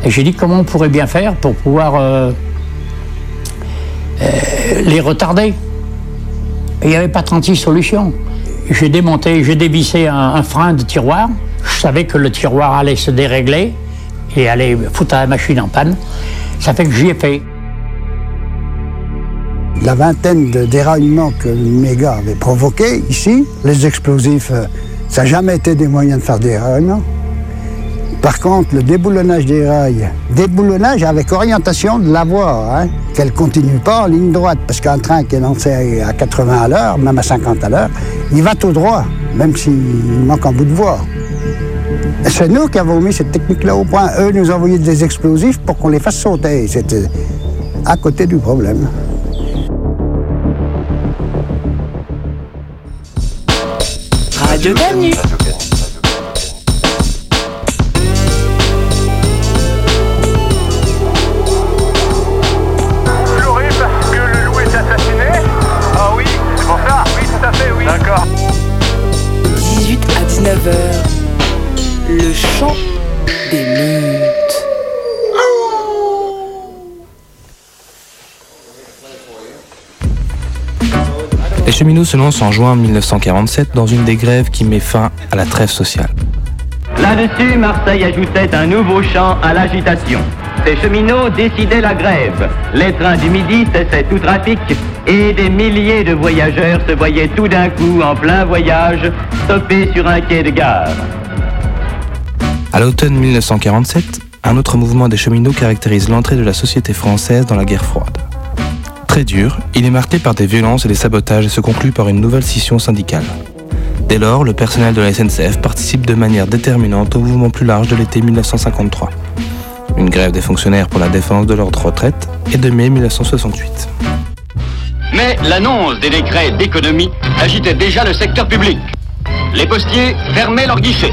Et j'ai dit comment on pourrait bien faire pour pouvoir euh, euh, les retarder. Et il n'y avait pas 36 solutions. J'ai démonté, j'ai dévissé un, frein de tiroir. Je savais que le tiroir allait se dérégler et allait foutre la machine en panne. Ça fait que j'y ai fait. La vingtaine de déraillements que le méga avait provoqués ici, les explosifs, ça n'a jamais été des moyens de faire des déraillements. Par contre, le déboulonnage des rails, déboulonnage avec orientation de la voie, hein, qu'elle ne continue pas en ligne droite, parce qu'un train qui est lancé à 80 à l'heure, même à 50 à l'heure, il va tout droit, même s'il manque un bout de voie. C'est nous qui avons mis cette technique-là au point. Eux nous envoyaient des explosifs pour qu'on les fasse sauter. C'était à côté du problème. Radio Canu. Se lancent en juin 1947 dans une des grèves qui met fin à la trêve sociale. Là-dessus, Marseille ajoutait un nouveau chant à l'agitation. Ces cheminots décidaient la grève. Les trains du midi cessaient tout trafic et des milliers de voyageurs se voyaient tout d'un coup en plein voyage stoppés sur un quai de gare. À l'automne 1947, un autre mouvement des cheminots caractérise l'entrée de la société française dans la guerre froide. Dur, il est marqué par des violences et des sabotages et se conclut par une nouvelle scission syndicale. Dès lors, le personnel de la SNCF participe de manière déterminante au mouvement plus large de l'été 1953. Une grève des fonctionnaires pour la défense de leur retraite est de mai 1968. Mais l'annonce des décrets d'économie agitait déjà le secteur public. Les postiers fermaient leurs guichets.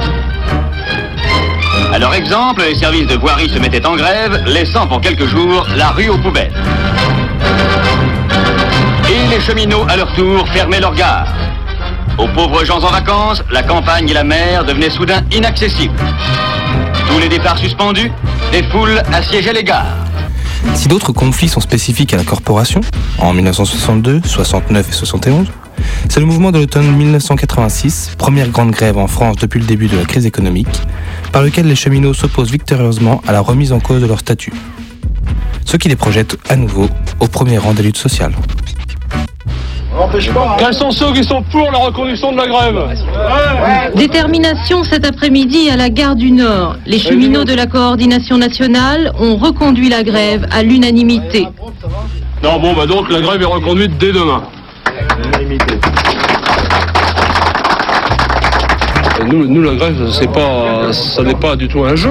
À leur exemple, les services de voirie se mettaient en grève, laissant pour quelques jours la rue aux poubelles. Les cheminots, à leur tour, fermaient leurs gares. Aux pauvres gens en vacances, la campagne et la mer devenaient soudain inaccessibles. Tous les départs suspendus, des foules assiégeaient les gares. Si d'autres conflits sont spécifiques à la corporation, en 1962, 69 et 71, c'est le mouvement de l'automne 1986, première grande grève en France depuis le début de la crise économique, par lequel les cheminots s'opposent victorieusement à la remise en cause de leur statut. Ce qui les projette à nouveau au premier rang des luttes sociales. Quels sont ceux qui sont pour la reconduction de la grève Détermination cet après-midi à la gare du Nord. Les cheminots de la coordination nationale ont reconduit la grève à l'unanimité. Non, bon, bah donc la grève est reconduite dès demain. Nous, la grève, c'est pas, ça n'est pas du tout un jeu.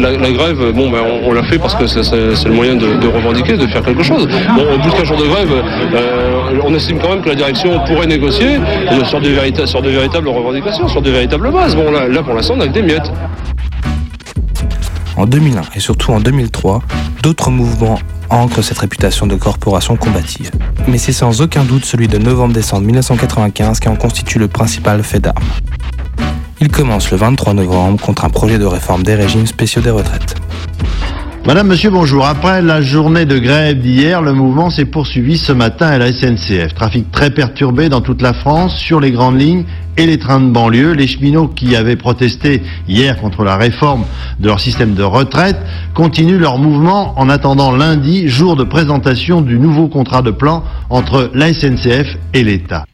La, grève, bon, ben, on, l'a fait parce que c'est- le moyen de, revendiquer, de faire quelque chose. Bon, au bout de 15 jours de grève, euh, on estime quand même que la direction pourrait négocier sur de, véritables revendications, sur de véritables bases. Bon, là, là pour l'instant, on a que des miettes. En 2001 et surtout en 2003, d'autres mouvements ancrent cette réputation de corporation combative. Mais c'est sans aucun doute celui de novembre-décembre 1995 qui en constitue le principal fait d'armes. Il commence le 23 novembre contre un projet de réforme des régimes spéciaux des retraites. Madame, monsieur, bonjour. Après la journée de grève d'hier, le mouvement s'est poursuivi ce matin à la SNCF. Trafic très perturbé dans toute la France, sur les grandes lignes et les trains de banlieue. Les cheminots qui avaient protesté hier contre la réforme de leur système de retraite continuent leur mouvement en attendant lundi, jour de présentation du nouveau contrat de plan entre la SNCF et l'État.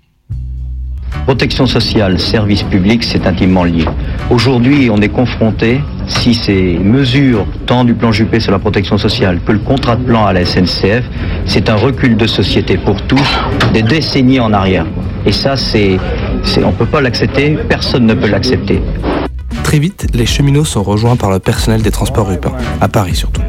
Protection sociale, service public, c'est intimement lié. Aujourd'hui, on est confronté, si ces mesures, tant du plan Juppé sur la protection sociale que le contrat de plan à la SNCF, c'est un recul de société pour tous, des décennies en arrière. Et ça, c'est, on ne peut pas l'accepter, personne ne peut l'accepter. Très vite, les cheminots sont rejoints par le personnel des transports urbains, à Paris surtout.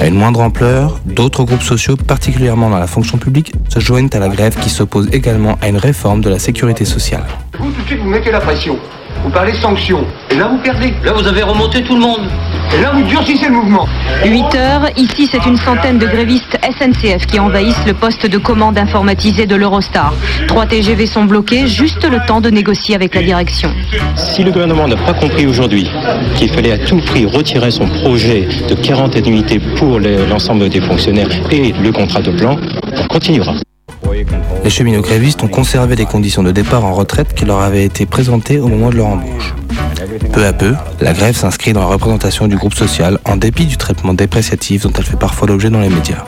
À une moindre ampleur, d'autres groupes sociaux, particulièrement dans la fonction publique, se joignent à la grève qui s'oppose également à une réforme de la sécurité sociale. Vous, tout de suite, vous mettez la pression. Vous parlez sanctions. Et là, vous perdez. Là, vous avez remonté tout le monde. Et là, vous durcissez le mouvement. 8 heures, ici c'est une centaine de grévistes SNCF qui envahissent le poste de commande informatisé de l'Eurostar. Trois TGV sont bloqués, juste le temps de négocier avec la direction. Si le gouvernement n'a pas compris aujourd'hui qu'il fallait à tout prix retirer son projet de 40 annuités pour l'ensemble des fonctionnaires et le contrat de plan, on continuera. Les cheminots grévistes ont conservé des conditions de départ en retraite qui leur avaient été présentées au moment de leur embauche. Peu à peu, la grève s'inscrit dans la représentation du groupe social en dépit du traitement dépréciatif dont elle fait parfois l'objet dans les médias.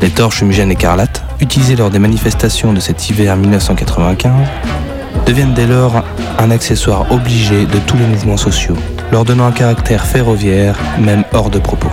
Les torches fumigènes écarlates, utilisées lors des manifestations de cet hiver 1995, deviennent dès lors un accessoire obligé de tous les mouvements sociaux, leur donnant un caractère ferroviaire, même hors de propos.